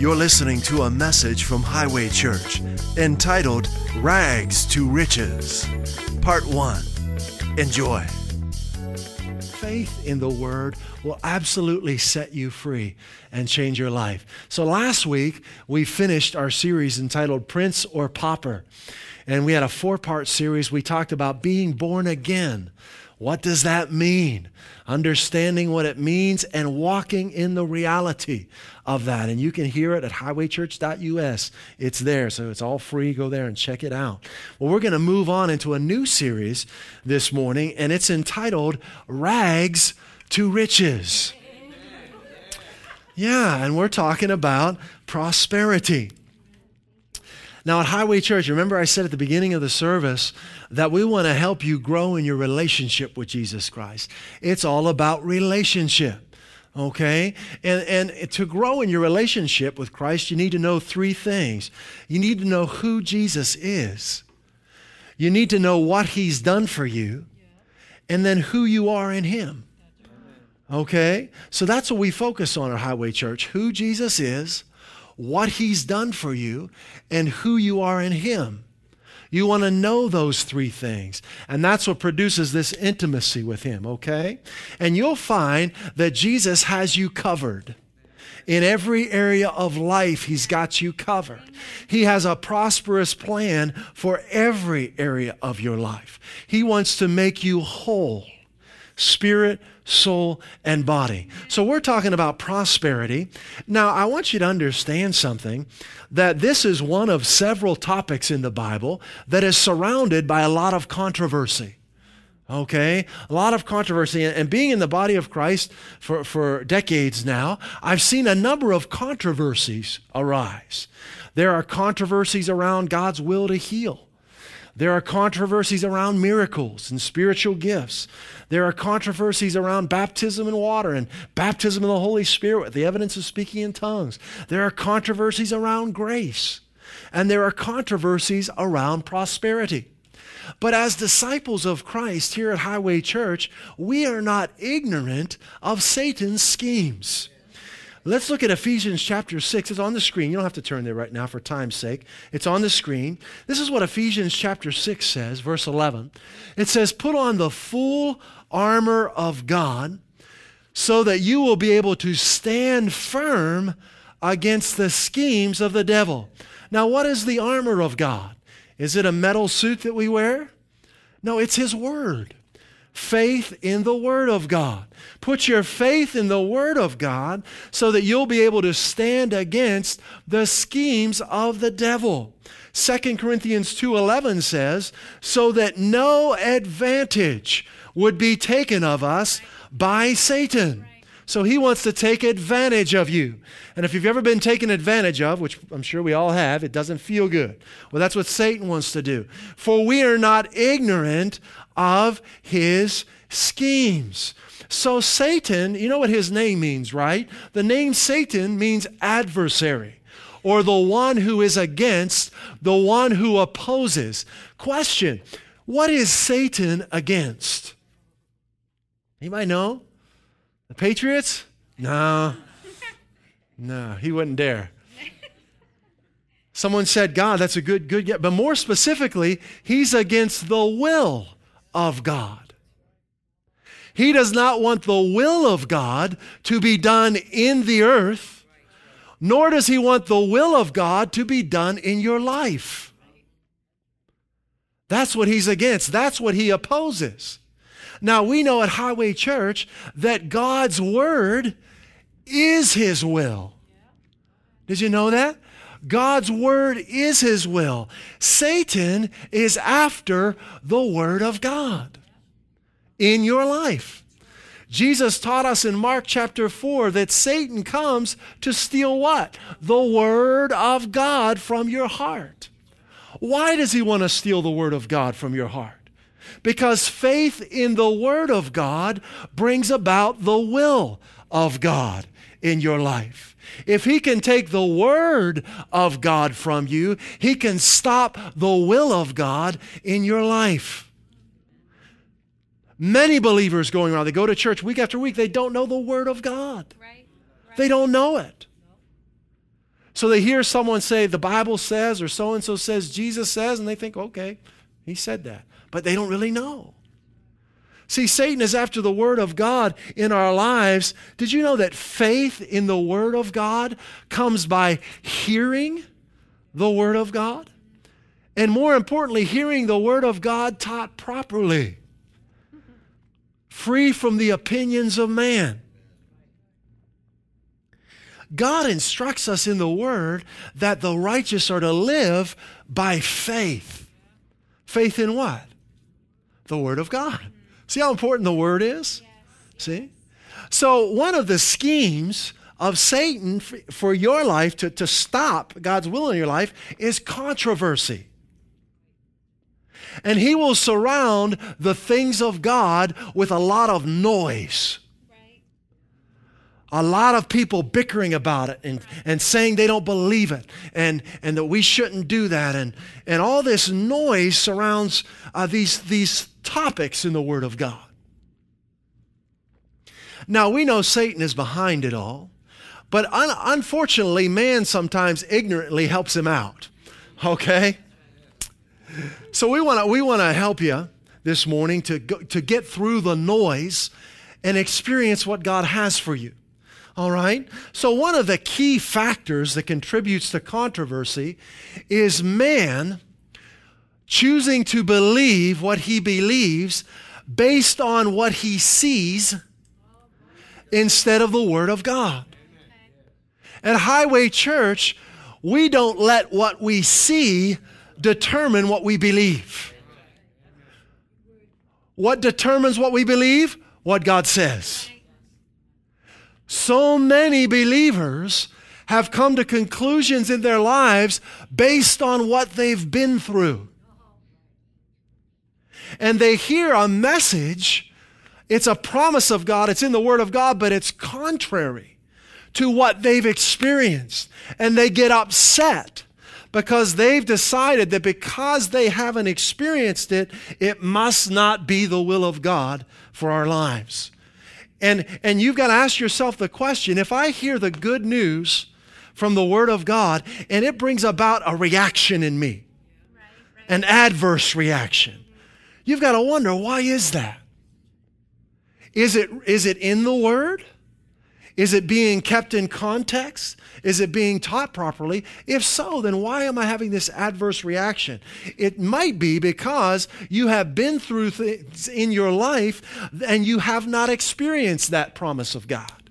You're listening to a message from Highway Church entitled Rags to Riches, Part 1. Enjoy. Faith in the Word will absolutely set you free and change your life. So last week, we finished our series entitled Prince or Pauper. And we had a four part series. We talked about being born again. What does that mean? Understanding what it means and walking in the reality of that. And you can hear it at highwaychurch.us. It's there, so it's all free. Go there and check it out. Well, we're going to move on into a new series this morning, and it's entitled Rags to Riches. Yeah, and we're talking about prosperity. Now, at Highway Church, remember I said at the beginning of the service that we want to help you grow in your relationship with Jesus Christ. It's all about relationship, okay? And, and to grow in your relationship with Christ, you need to know three things. You need to know who Jesus is, you need to know what he's done for you, and then who you are in him. Okay? So that's what we focus on at Highway Church who Jesus is what He's done for you, and who you are in Him. You want to know those three things. And that's what produces this intimacy with Him, okay? And you'll find that Jesus has you covered. In every area of life, He's got you covered. He has a prosperous plan for every area of your life. He wants to make you whole spirit, soul, and body. So we're talking about prosperity. Now, I want you to understand something that this is one of several topics in the Bible that is surrounded by a lot of controversy. Okay? A lot of controversy. And being in the body of Christ for, for decades now, I've seen a number of controversies arise. There are controversies around God's will to heal. There are controversies around miracles and spiritual gifts. There are controversies around baptism in water and baptism in the Holy Spirit with the evidence of speaking in tongues. There are controversies around grace. And there are controversies around prosperity. But as disciples of Christ here at Highway Church, we are not ignorant of Satan's schemes. Let's look at Ephesians chapter 6. It's on the screen. You don't have to turn there right now for time's sake. It's on the screen. This is what Ephesians chapter 6 says, verse 11. It says, Put on the full armor of God so that you will be able to stand firm against the schemes of the devil. Now, what is the armor of God? Is it a metal suit that we wear? No, it's His Word faith in the Word of God. Put your faith in the Word of God so that you'll be able to stand against the schemes of the devil. 2 Corinthians 2:11 says, "So that no advantage would be taken of us by Satan." So he wants to take advantage of you. And if you've ever been taken advantage of, which I'm sure we all have, it doesn't feel good. Well, that's what Satan wants to do. For we are not ignorant of his schemes. So, Satan, you know what his name means, right? The name Satan means adversary or the one who is against, the one who opposes. Question What is Satan against? Anybody know? The Patriots? No. No, he wouldn't dare. Someone said, God, that's a good, good, but more specifically, he's against the will of God. He does not want the will of God to be done in the earth, nor does he want the will of God to be done in your life. That's what he's against. That's what he opposes. Now, we know at Highway Church that God's word is his will. Did you know that? God's word is his will. Satan is after the word of God in your life. Jesus taught us in Mark chapter 4 that Satan comes to steal what? The word of God from your heart. Why does he want to steal the word of God from your heart? Because faith in the word of God brings about the will of God in your life. If he can take the word of God from you, he can stop the will of God in your life. Many believers going around, they go to church week after week, they don't know the word of God. Right. right. They don't know it. So they hear someone say, the Bible says, or so and so says, Jesus says, and they think, okay, he said that. But they don't really know. See, Satan is after the Word of God in our lives. Did you know that faith in the Word of God comes by hearing the Word of God? And more importantly, hearing the Word of God taught properly, free from the opinions of man. God instructs us in the Word that the righteous are to live by faith. Faith in what? The Word of God. See how important the word is? See? So, one of the schemes of Satan for your life to, to stop God's will in your life is controversy. And he will surround the things of God with a lot of noise. A lot of people bickering about it and, and saying they don't believe it and, and that we shouldn't do that. And, and all this noise surrounds uh, these, these topics in the Word of God. Now, we know Satan is behind it all, but un- unfortunately, man sometimes ignorantly helps him out. Okay? So we want to we want to help you this morning to go, to get through the noise and experience what God has for you. All right? So one of the key factors that contributes to controversy is man choosing to believe what he believes based on what he sees instead of the Word of God. At Highway Church, we don't let what we see determine what we believe. What determines what we believe? What God says. So many believers have come to conclusions in their lives based on what they've been through and they hear a message, it's a promise of God, it's in the Word of God, but it's contrary to what they've experienced. And they get upset because they've decided that because they haven't experienced it, it must not be the will of God for our lives. And, and you've got to ask yourself the question if I hear the good news from the Word of God and it brings about a reaction in me, an adverse reaction, You've got to wonder why is that? Is it, is it in the Word? Is it being kept in context? Is it being taught properly? If so, then why am I having this adverse reaction? It might be because you have been through things in your life and you have not experienced that promise of God.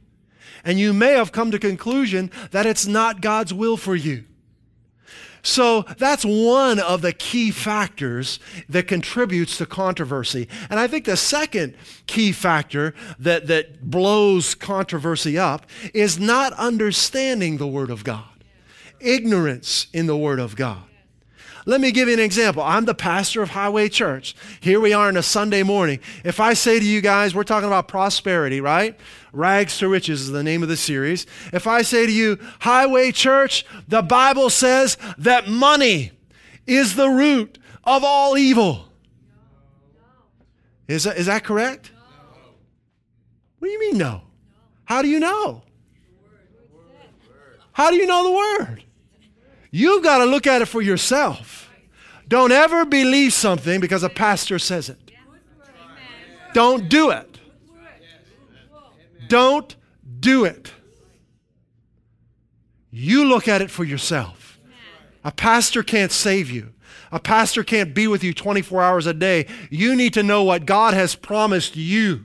And you may have come to conclusion that it's not God's will for you. So that's one of the key factors that contributes to controversy. And I think the second key factor that, that blows controversy up is not understanding the Word of God, ignorance in the Word of God. Let me give you an example. I'm the pastor of Highway Church. Here we are on a Sunday morning. If I say to you guys, we're talking about prosperity, right? Rags to Riches is the name of the series. If I say to you, Highway Church, the Bible says that money is the root of all evil. Is that, is that correct? What do you mean, no? How do you know? How do you know the Word? You've got to look at it for yourself. Don't ever believe something because a pastor says it. Don't do it. Don't do it. You look at it for yourself. A pastor can't save you. A pastor can't be with you 24 hours a day. You need to know what God has promised you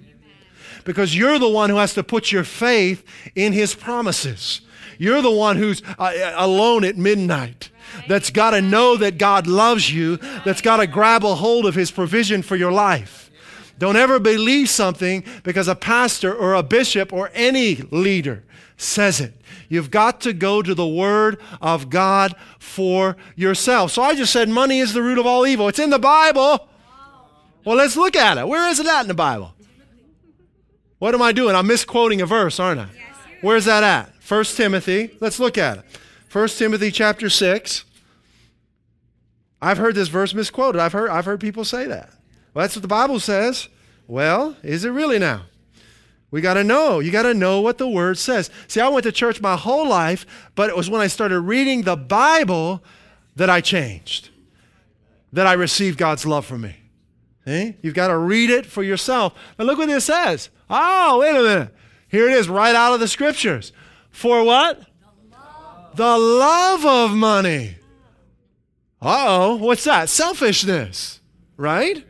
because you're the one who has to put your faith in His promises. You're the one who's uh, alone at midnight that's got to know that God loves you, that's got to grab a hold of His provision for your life. Don't ever believe something because a pastor or a bishop or any leader says it. You've got to go to the Word of God for yourself. So I just said money is the root of all evil. It's in the Bible. Well, let's look at it. Where is it at in the Bible? What am I doing? I'm misquoting a verse, aren't I? Where's that at? 1 Timothy. Let's look at it. 1 Timothy chapter 6. I've heard this verse misquoted. I've heard, I've heard people say that. Well, that's what the Bible says. Well, is it really now? We got to know. You got to know what the word says. See, I went to church my whole life, but it was when I started reading the Bible that I changed, that I received God's love for me. See? You've got to read it for yourself. But look what this says. Oh, wait a minute. Here it is, right out of the scriptures. For what? The love, of money. Uh oh, what's that? Selfishness, right?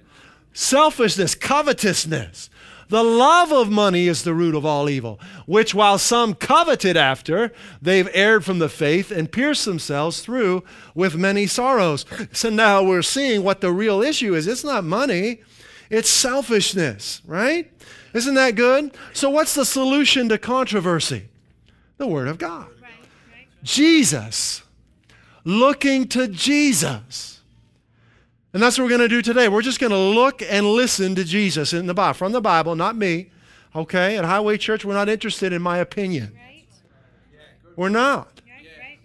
Selfishness, covetousness. The love of money is the root of all evil, which while some coveted after, they've erred from the faith and pierced themselves through with many sorrows. So now we're seeing what the real issue is. It's not money, it's selfishness, right? Isn't that good? So, what's the solution to controversy? The Word of God. Right, right. Jesus. Looking to Jesus. And that's what we're going to do today. We're just going to look and listen to Jesus in the Bible, from the Bible, not me. Okay? At Highway Church, we're not interested in my opinion. Right. We're not.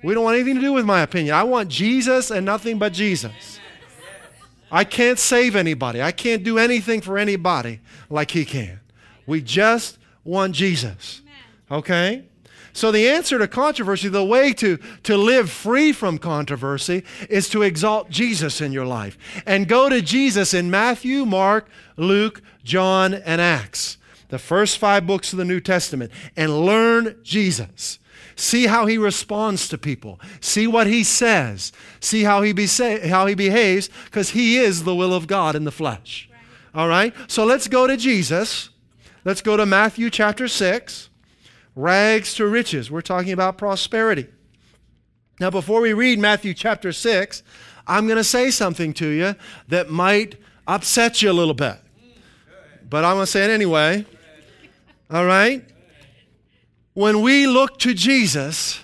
We don't want anything to do with my opinion. I want Jesus and nothing but Jesus. I can't save anybody. I can't do anything for anybody like He can. We just want Jesus. Okay? So, the answer to controversy, the way to, to live free from controversy, is to exalt Jesus in your life. And go to Jesus in Matthew, Mark, Luke, John, and Acts, the first five books of the New Testament, and learn Jesus. See how he responds to people. See what he says. See how he, be how he behaves, because he is the will of God in the flesh. All right? So let's go to Jesus. Let's go to Matthew chapter 6 rags to riches. We're talking about prosperity. Now, before we read Matthew chapter 6, I'm going to say something to you that might upset you a little bit. But I'm going to say it anyway. All right? When we look to Jesus,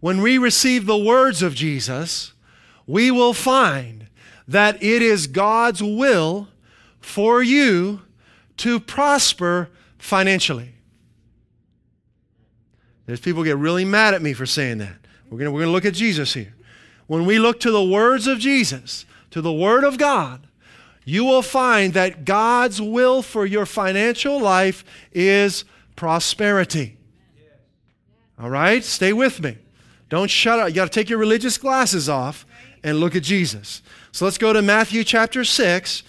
when we receive the words of Jesus, we will find that it is God's will for you to prosper financially. There's people get really mad at me for saying that. We're going we're going to look at Jesus here. When we look to the words of Jesus, to the Word of God, you will find that God's will for your financial life is prosperity. All right? Stay with me. Don't shut up. You got to take your religious glasses off and look at Jesus. So let's go to Matthew chapter 6.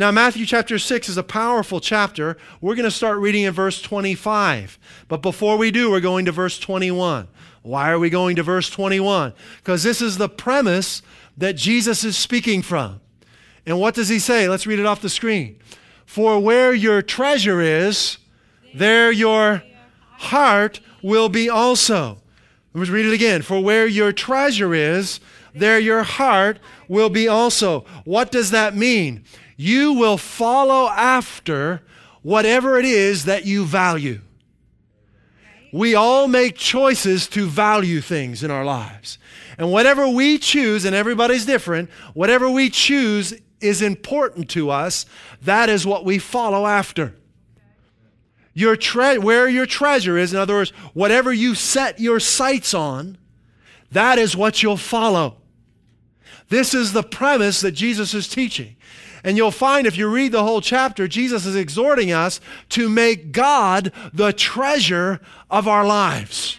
Now, Matthew chapter 6 is a powerful chapter. We're going to start reading in verse 25. But before we do, we're going to verse 21. Why are we going to verse 21? Because this is the premise that Jesus is speaking from. And what does he say? Let's read it off the screen. For where your treasure is, there your heart will be also. Let's read it again. For where your treasure is, there your heart will be also. What does that mean? you will follow after whatever it is that you value. We all make choices to value things in our lives. And whatever we choose, and everybody's different, whatever we choose is important to us, that is what we follow after. Your tre- where your treasure is, in other words, whatever you set your sights on, that is what you'll follow. This is the premise that Jesus is teaching. And you'll find if you read the whole chapter, Jesus is exhorting us to make God the treasure of our lives,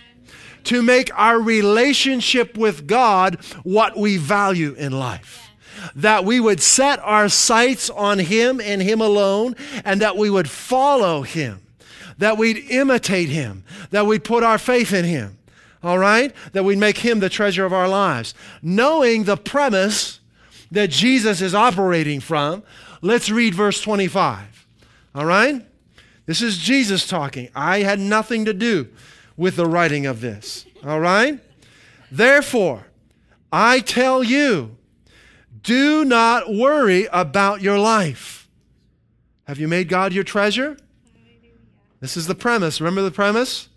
to make our relationship with God what we value in life. That we would set our sights on Him and Him alone, and that we would follow Him, that we'd imitate Him, that we'd put our faith in Him all right? That we make him the treasure of our lives. Knowing the premise that Jesus is operating from, let's read verse 25. All right? This is Jesus talking. I had nothing to do with the writing of this. All right? Therefore, I tell you, do not worry about your life. Have you made God your treasure? This is the premise. Remember the premise?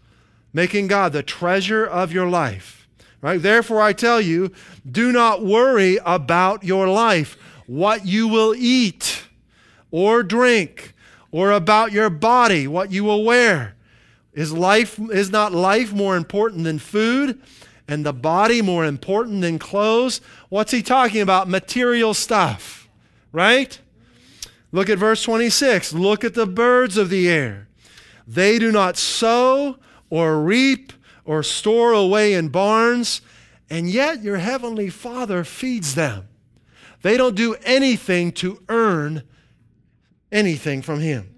Making God the treasure of your life. Right? Therefore, I tell you, do not worry about your life, what you will eat or drink, or about your body, what you will wear. Is life is not life more important than food and the body more important than clothes? What's he talking about? Material stuff, right? Look at verse 26. Look at the birds of the air. They do not sow or reap or store away in barns, and yet your heavenly Father feeds them. They don't do anything to earn anything from Him,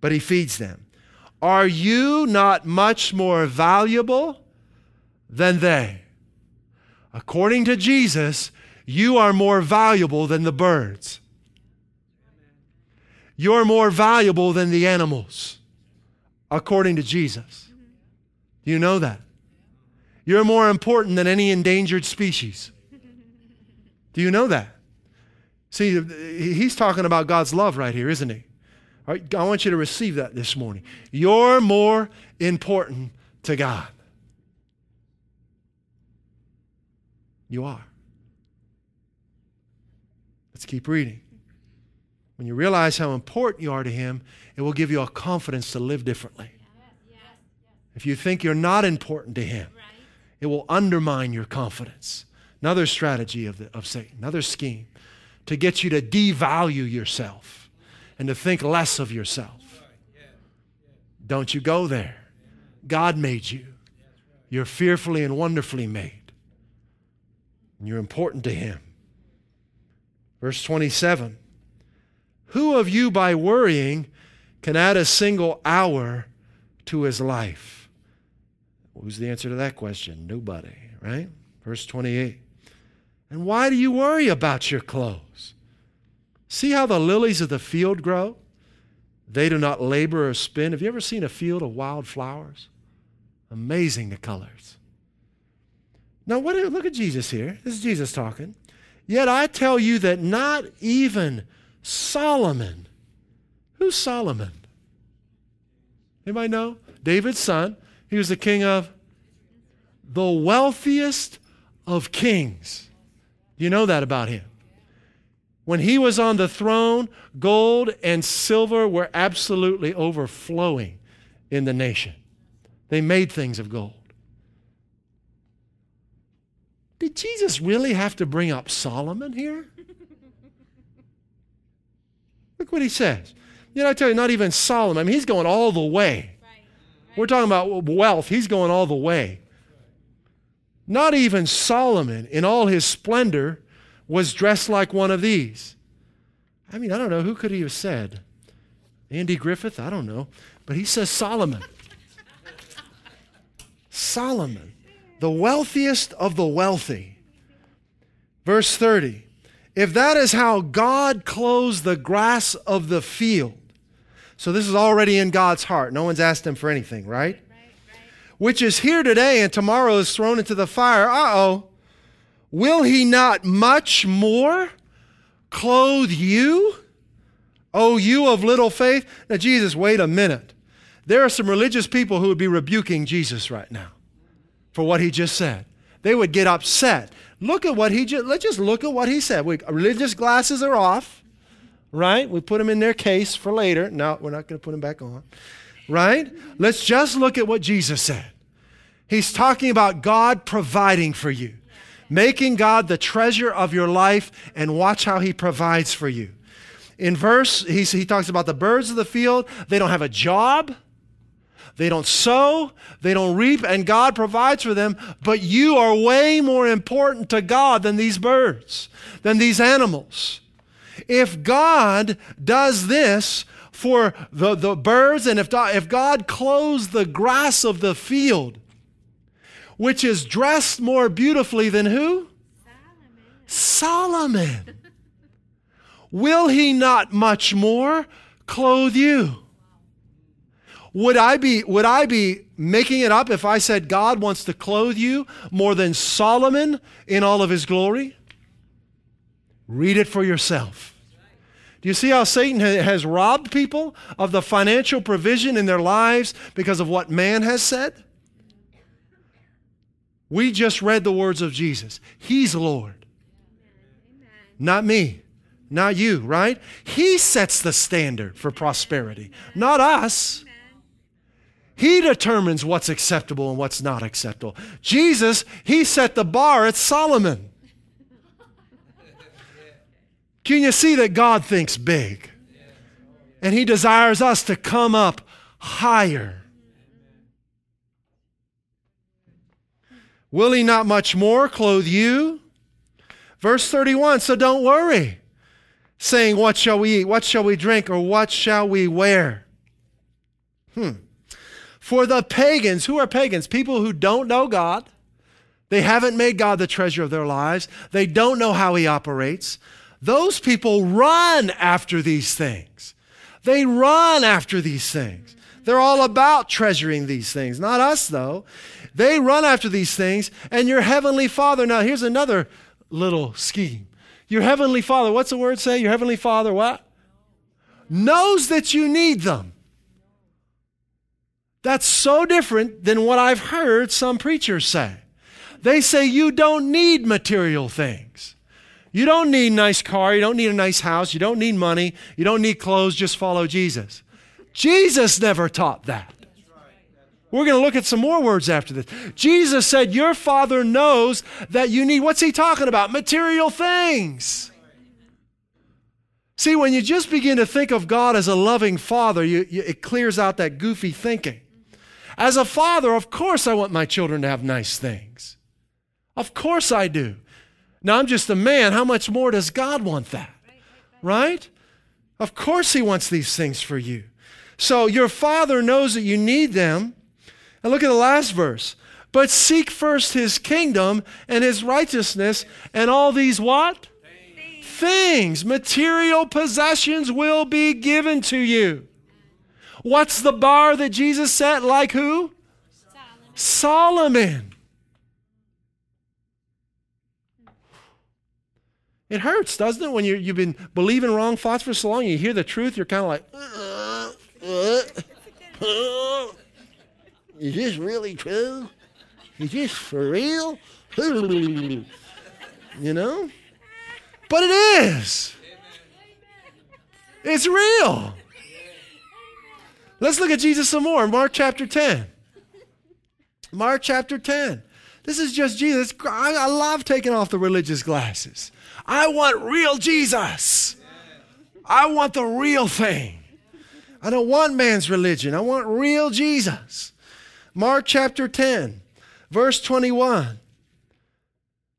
but He feeds them. Are you not much more valuable than they? According to Jesus, you are more valuable than the birds. You're more valuable than the animals, according to Jesus. Do you know that? You're more important than any endangered species. Do you know that? See, he's talking about God's love right here, isn't he? I want you to receive that this morning. You're more important to God. You are. Let's keep reading. When you realize how important you are to Him, it will give you a confidence to live differently. If you think you're not important to Him, it will undermine your confidence. Another strategy of, the, of Satan, another scheme to get you to devalue yourself and to think less of yourself. Don't you go there. God made you. You're fearfully and wonderfully made. And you're important to Him. Verse 27 who of you, by worrying, can add a single hour to his life? Who's the answer to that question? Nobody, right? Verse 28. And why do you worry about your clothes? See how the lilies of the field grow? They do not labor or spin. Have you ever seen a field of wild flowers? Amazing the colors. Now, what, look at Jesus here. This is Jesus talking. Yet I tell you that not even Solomon. Who's Solomon? Anybody know? David's son. He was the king of the wealthiest of kings. You know that about him. When he was on the throne, gold and silver were absolutely overflowing in the nation. They made things of gold. Did Jesus really have to bring up Solomon here? Look what he says. You know, I tell you, not even Solomon. I mean, he's going all the way. We're talking about wealth. He's going all the way. Not even Solomon, in all his splendor, was dressed like one of these. I mean, I don't know. Who could he have said? Andy Griffith? I don't know. But he says Solomon. Solomon, the wealthiest of the wealthy. Verse 30 if that is how God clothes the grass of the field, so this is already in God's heart. No one's asked him for anything, right? right, right. Which is here today and tomorrow is thrown into the fire. Uh oh. Will he not much more clothe you? Oh, you of little faith? Now, Jesus, wait a minute. There are some religious people who would be rebuking Jesus right now for what he just said. They would get upset. Look at what he just, let's just look at what he said. We, religious glasses are off, right? We put them in their case for later. No, we're not going to put them back on, right? Let's just look at what Jesus said. He's talking about God providing for you, making God the treasure of your life, and watch how he provides for you. In verse, he, he talks about the birds of the field. They don't have a job. They don't sow, they don't reap, and God provides for them, but you are way more important to God than these birds, than these animals. If God does this for the, the birds, and if, if God clothes the grass of the field, which is dressed more beautifully than who? Solomon. Solomon. Will he not much more clothe you? Would I be would I be making it up if I said God wants to clothe you more than Solomon in all of his glory? Read it for yourself. Do you see how Satan has robbed people of the financial provision in their lives because of what man has said? We just read the words of Jesus. He's Lord. Not me, not you, right? He sets the standard for prosperity, not us. He determines what's acceptable and what's not acceptable. Jesus, he set the bar at Solomon. Can you see that God thinks big? And he desires us to come up higher. Will he not much more clothe you? Verse 31 So don't worry, saying, What shall we eat? What shall we drink? Or what shall we wear? Hmm. For the pagans, who are pagans? People who don't know God. They haven't made God the treasure of their lives. They don't know how He operates. Those people run after these things. They run after these things. They're all about treasuring these things. Not us, though. They run after these things, and your heavenly Father. Now, here's another little scheme. Your heavenly Father, what's the word say? Your heavenly Father, what? Knows that you need them. That's so different than what I've heard some preachers say. They say you don't need material things. You don't need a nice car, you don't need a nice house, you don't need money, you don't need clothes, just follow Jesus. Jesus never taught that. We're going to look at some more words after this. Jesus said, Your Father knows that you need, what's he talking about? Material things. See, when you just begin to think of God as a loving Father, you, you, it clears out that goofy thinking. As a father, of course, I want my children to have nice things. Of course, I do. Now, I'm just a man. How much more does God want that? Right? Of course, He wants these things for you. So, your Father knows that you need them. And look at the last verse. But seek first his kingdom and his righteousness, and all these what? Things. Things, material possessions will be given to you. What's the bar that Jesus set? Like who? Solomon. Solomon. It hurts, doesn't it, when you, you've been believing wrong thoughts for so long, you hear the truth, you're kind of like, uh, uh, uh. Is this really true? Is this for real? you know? But it is. It's real. Let's look at Jesus some more. Mark chapter 10. Mark chapter 10. This is just Jesus. I love taking off the religious glasses. I want real Jesus. I want the real thing. I don't want man's religion. I want real Jesus. Mark chapter 10, verse 21.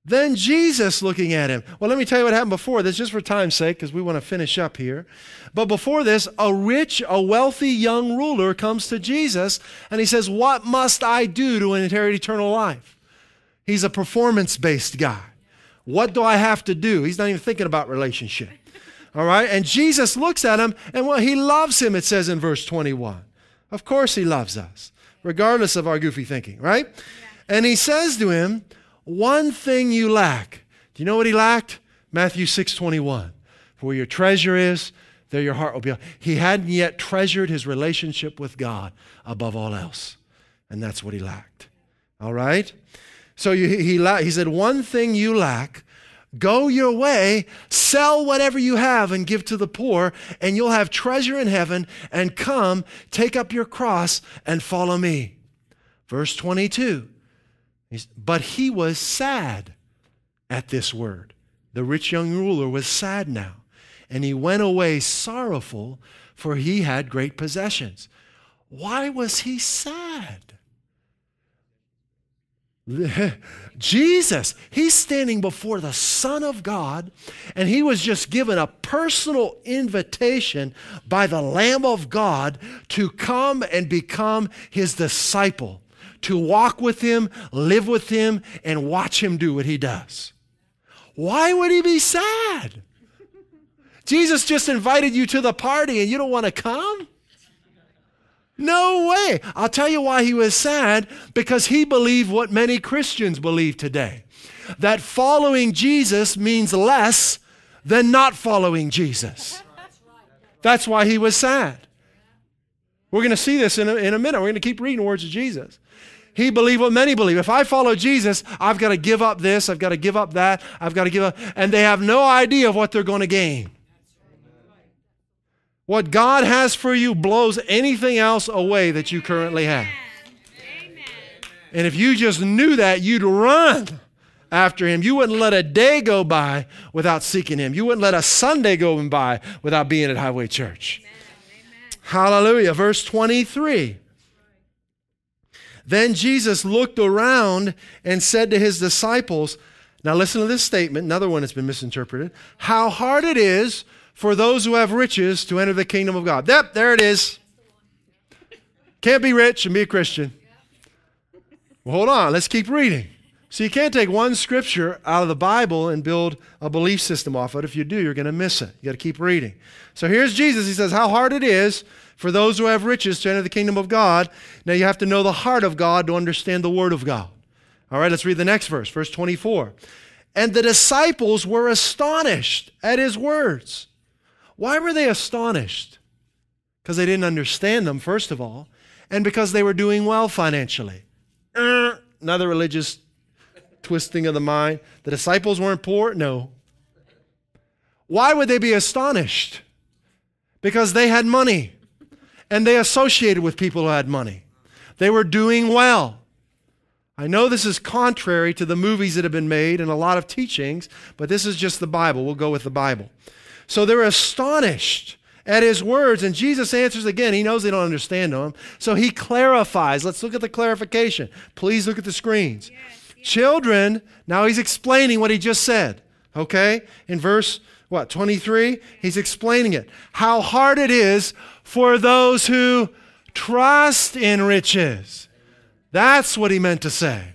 Then Jesus looking at him. Well, let me tell you what happened before this, just for time's sake, because we want to finish up here. But before this, a rich, a wealthy young ruler comes to Jesus and he says, What must I do to inherit eternal life? He's a performance based guy. What do I have to do? He's not even thinking about relationship. All right? And Jesus looks at him and well, he loves him, it says in verse 21. Of course, he loves us regardless of our goofy thinking, right? Yeah. And he says to him, One thing you lack. Do you know what he lacked? Matthew 6 21. For where your treasure is, there your heart will be. He hadn't yet treasured his relationship with God above all else. And that's what he lacked. All right? So he, he, he said, One thing you lack. Go your way, sell whatever you have and give to the poor, and you'll have treasure in heaven. And come, take up your cross and follow me. Verse 22. But he was sad at this word. The rich young ruler was sad now, and he went away sorrowful, for he had great possessions. Why was he sad? Jesus, he's standing before the Son of God, and he was just given a personal invitation by the Lamb of God to come and become his disciple, to walk with him, live with him, and watch him do what he does. Why would he be sad? Jesus just invited you to the party and you don't want to come? No way. I'll tell you why he was sad because he believed what many Christians believe today that following Jesus means less than not following Jesus. That's why he was sad. We're going to see this in a, in a minute. We're going to keep reading words of Jesus. He believed what many believe. If I follow Jesus, I've got to give up this, I've got to give up that, I've got to give up. And they have no idea of what they're going to gain. What God has for you blows anything else away that you currently have. And if you just knew that, you'd run after him. You wouldn't let a day go by without seeking him. You wouldn't let a Sunday go by without being at Highway Church. Hallelujah. Verse 23. Then Jesus looked around and said to his disciples, Now listen to this statement, another one that's been misinterpreted. How hard it is for those who have riches to enter the kingdom of God. Yep, there it is. Can't be rich and be a Christian. Well, hold on, let's keep reading. So you can't take one scripture out of the Bible and build a belief system off of it. If you do, you're going to miss it. You got to keep reading. So here's Jesus. He says, How hard it is for those who have riches to enter the kingdom of God. Now you have to know the heart of God to understand the word of God. All right, let's read the next verse, verse 24. And the disciples were astonished at his words. Why were they astonished? Because they didn't understand them, first of all, and because they were doing well financially. Uh, another religious twisting of the mind. The disciples weren't poor? No. Why would they be astonished? Because they had money and they associated with people who had money. They were doing well. I know this is contrary to the movies that have been made and a lot of teachings, but this is just the Bible. We'll go with the Bible. So they're astonished at his words, and Jesus answers again. He knows they don't understand him, so he clarifies. Let's look at the clarification. Please look at the screens. Yes, yes. Children, now he's explaining what he just said, okay? In verse what, 23? He's explaining it. How hard it is for those who trust in riches. That's what he meant to say.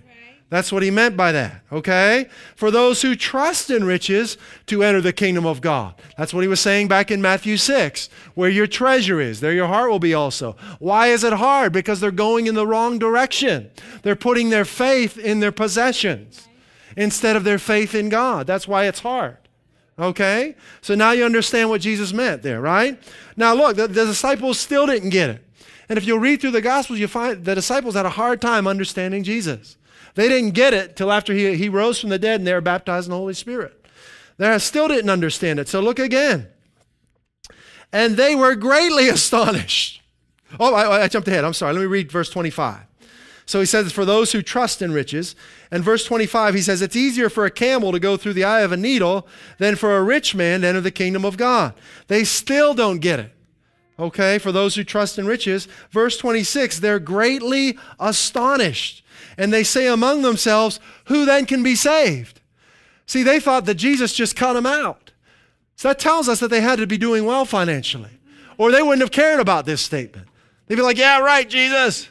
That's what he meant by that, okay? For those who trust in riches to enter the kingdom of God. That's what he was saying back in Matthew 6. Where your treasure is, there your heart will be also. Why is it hard? Because they're going in the wrong direction. They're putting their faith in their possessions instead of their faith in God. That's why it's hard. Okay? So now you understand what Jesus meant there, right? Now look, the, the disciples still didn't get it. And if you read through the Gospels, you find the disciples had a hard time understanding Jesus. They didn't get it till after he, he rose from the dead and they were baptized in the Holy Spirit. They still didn't understand it. So look again. And they were greatly astonished. Oh, I, I jumped ahead. I'm sorry. Let me read verse 25. So he says, for those who trust in riches. And verse 25, he says, it's easier for a camel to go through the eye of a needle than for a rich man to enter the kingdom of God. They still don't get it. Okay, for those who trust in riches. Verse 26, they're greatly astonished and they say among themselves, Who then can be saved? See, they thought that Jesus just cut them out. So that tells us that they had to be doing well financially, or they wouldn't have cared about this statement. They'd be like, Yeah, right, Jesus.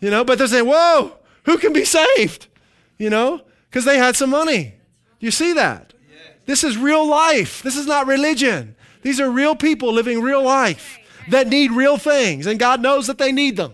You know, but they're saying, Whoa, who can be saved? You know, because they had some money. Do you see that? This is real life. This is not religion. These are real people living real life that need real things, and God knows that they need them.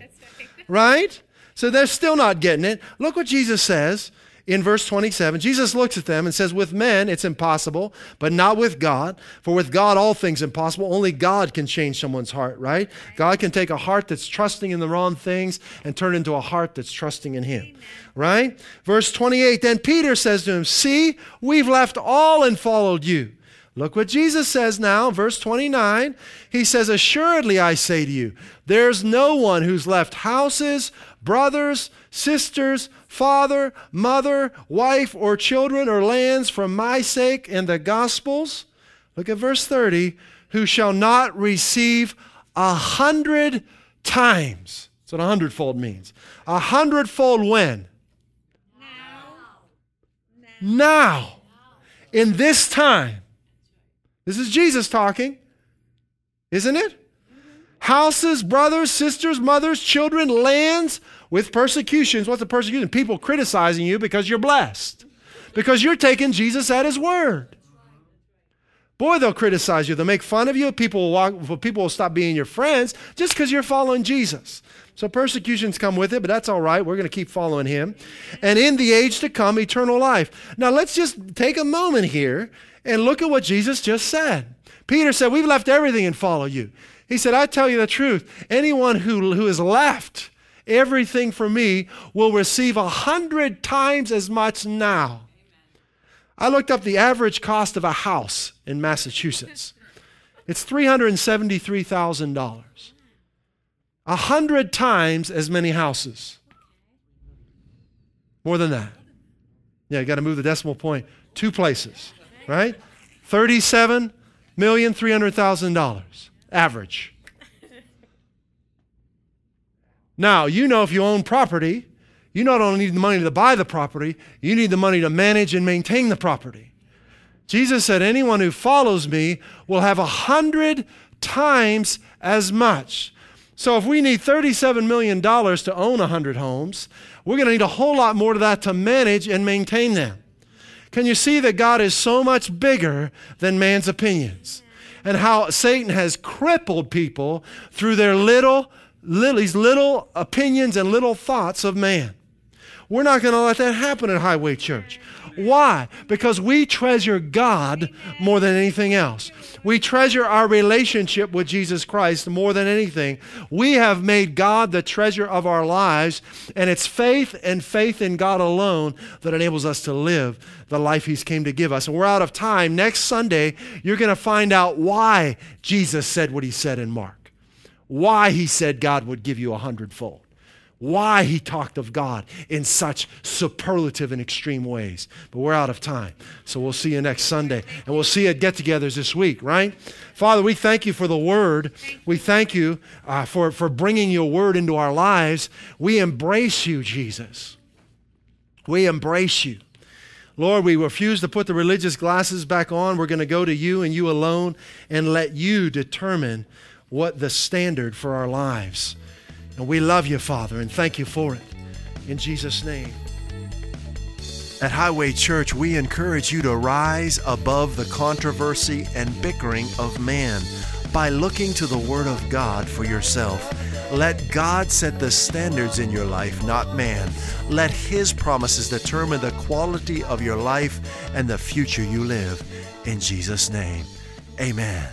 Right? So they're still not getting it. Look what Jesus says in verse 27. Jesus looks at them and says, With men it's impossible, but not with God. For with God all things impossible. Only God can change someone's heart, right? God can take a heart that's trusting in the wrong things and turn into a heart that's trusting in Him, right? Verse 28 Then Peter says to him, See, we've left all and followed you. Look what Jesus says now, verse 29. He says, Assuredly I say to you, there's no one who's left houses, brothers, sisters, father, mother, wife, or children, or lands for my sake and the gospel's. Look at verse 30 who shall not receive a hundred times. That's what a hundredfold means. A hundredfold when? Now. now. In this time this is Jesus talking, isn't it? Houses, brothers, sisters, mothers, children, lands with persecutions. What's the persecution? People criticizing you because you're blessed, because you're taking Jesus at his word. Boy, they'll criticize you. They'll make fun of you. People will, walk, people will stop being your friends just because you're following Jesus. So persecutions come with it, but that's all right. We're going to keep following him. And in the age to come, eternal life. Now, let's just take a moment here and look at what Jesus just said. Peter said, We've left everything and follow you. He said, I tell you the truth. Anyone who, who has left everything for me will receive a hundred times as much now. I looked up the average cost of a house in Massachusetts. It's $373,000. A hundred times as many houses. More than that. Yeah, you got to move the decimal point two places right? $37,300,000 average. Now, you know if you own property, you not only need the money to buy the property, you need the money to manage and maintain the property. Jesus said, Anyone who follows me will have a hundred times as much. So if we need $37 million to own 100 homes, we're going to need a whole lot more to that to manage and maintain them. Can you see that God is so much bigger than man's opinions? And how Satan has crippled people through their little, little, little opinions and little thoughts of man. We're not going to let that happen at Highway Church. Why? Because we treasure God more than anything else. We treasure our relationship with Jesus Christ more than anything. We have made God the treasure of our lives, and it's faith and faith in God alone that enables us to live the life He's came to give us. And we're out of time. Next Sunday, you're going to find out why Jesus said what He said in Mark, why He said God would give you a hundredfold why he talked of God in such superlative and extreme ways. But we're out of time. So we'll see you next Sunday. And we'll see you at get togethers this week, right? Father, we thank you for the word. We thank you uh, for, for bringing your word into our lives. We embrace you, Jesus. We embrace you. Lord, we refuse to put the religious glasses back on. We're going to go to you and you alone and let you determine what the standard for our lives and we love you, Father, and thank you for it. In Jesus' name. At Highway Church, we encourage you to rise above the controversy and bickering of man by looking to the Word of God for yourself. Let God set the standards in your life, not man. Let His promises determine the quality of your life and the future you live. In Jesus' name, amen.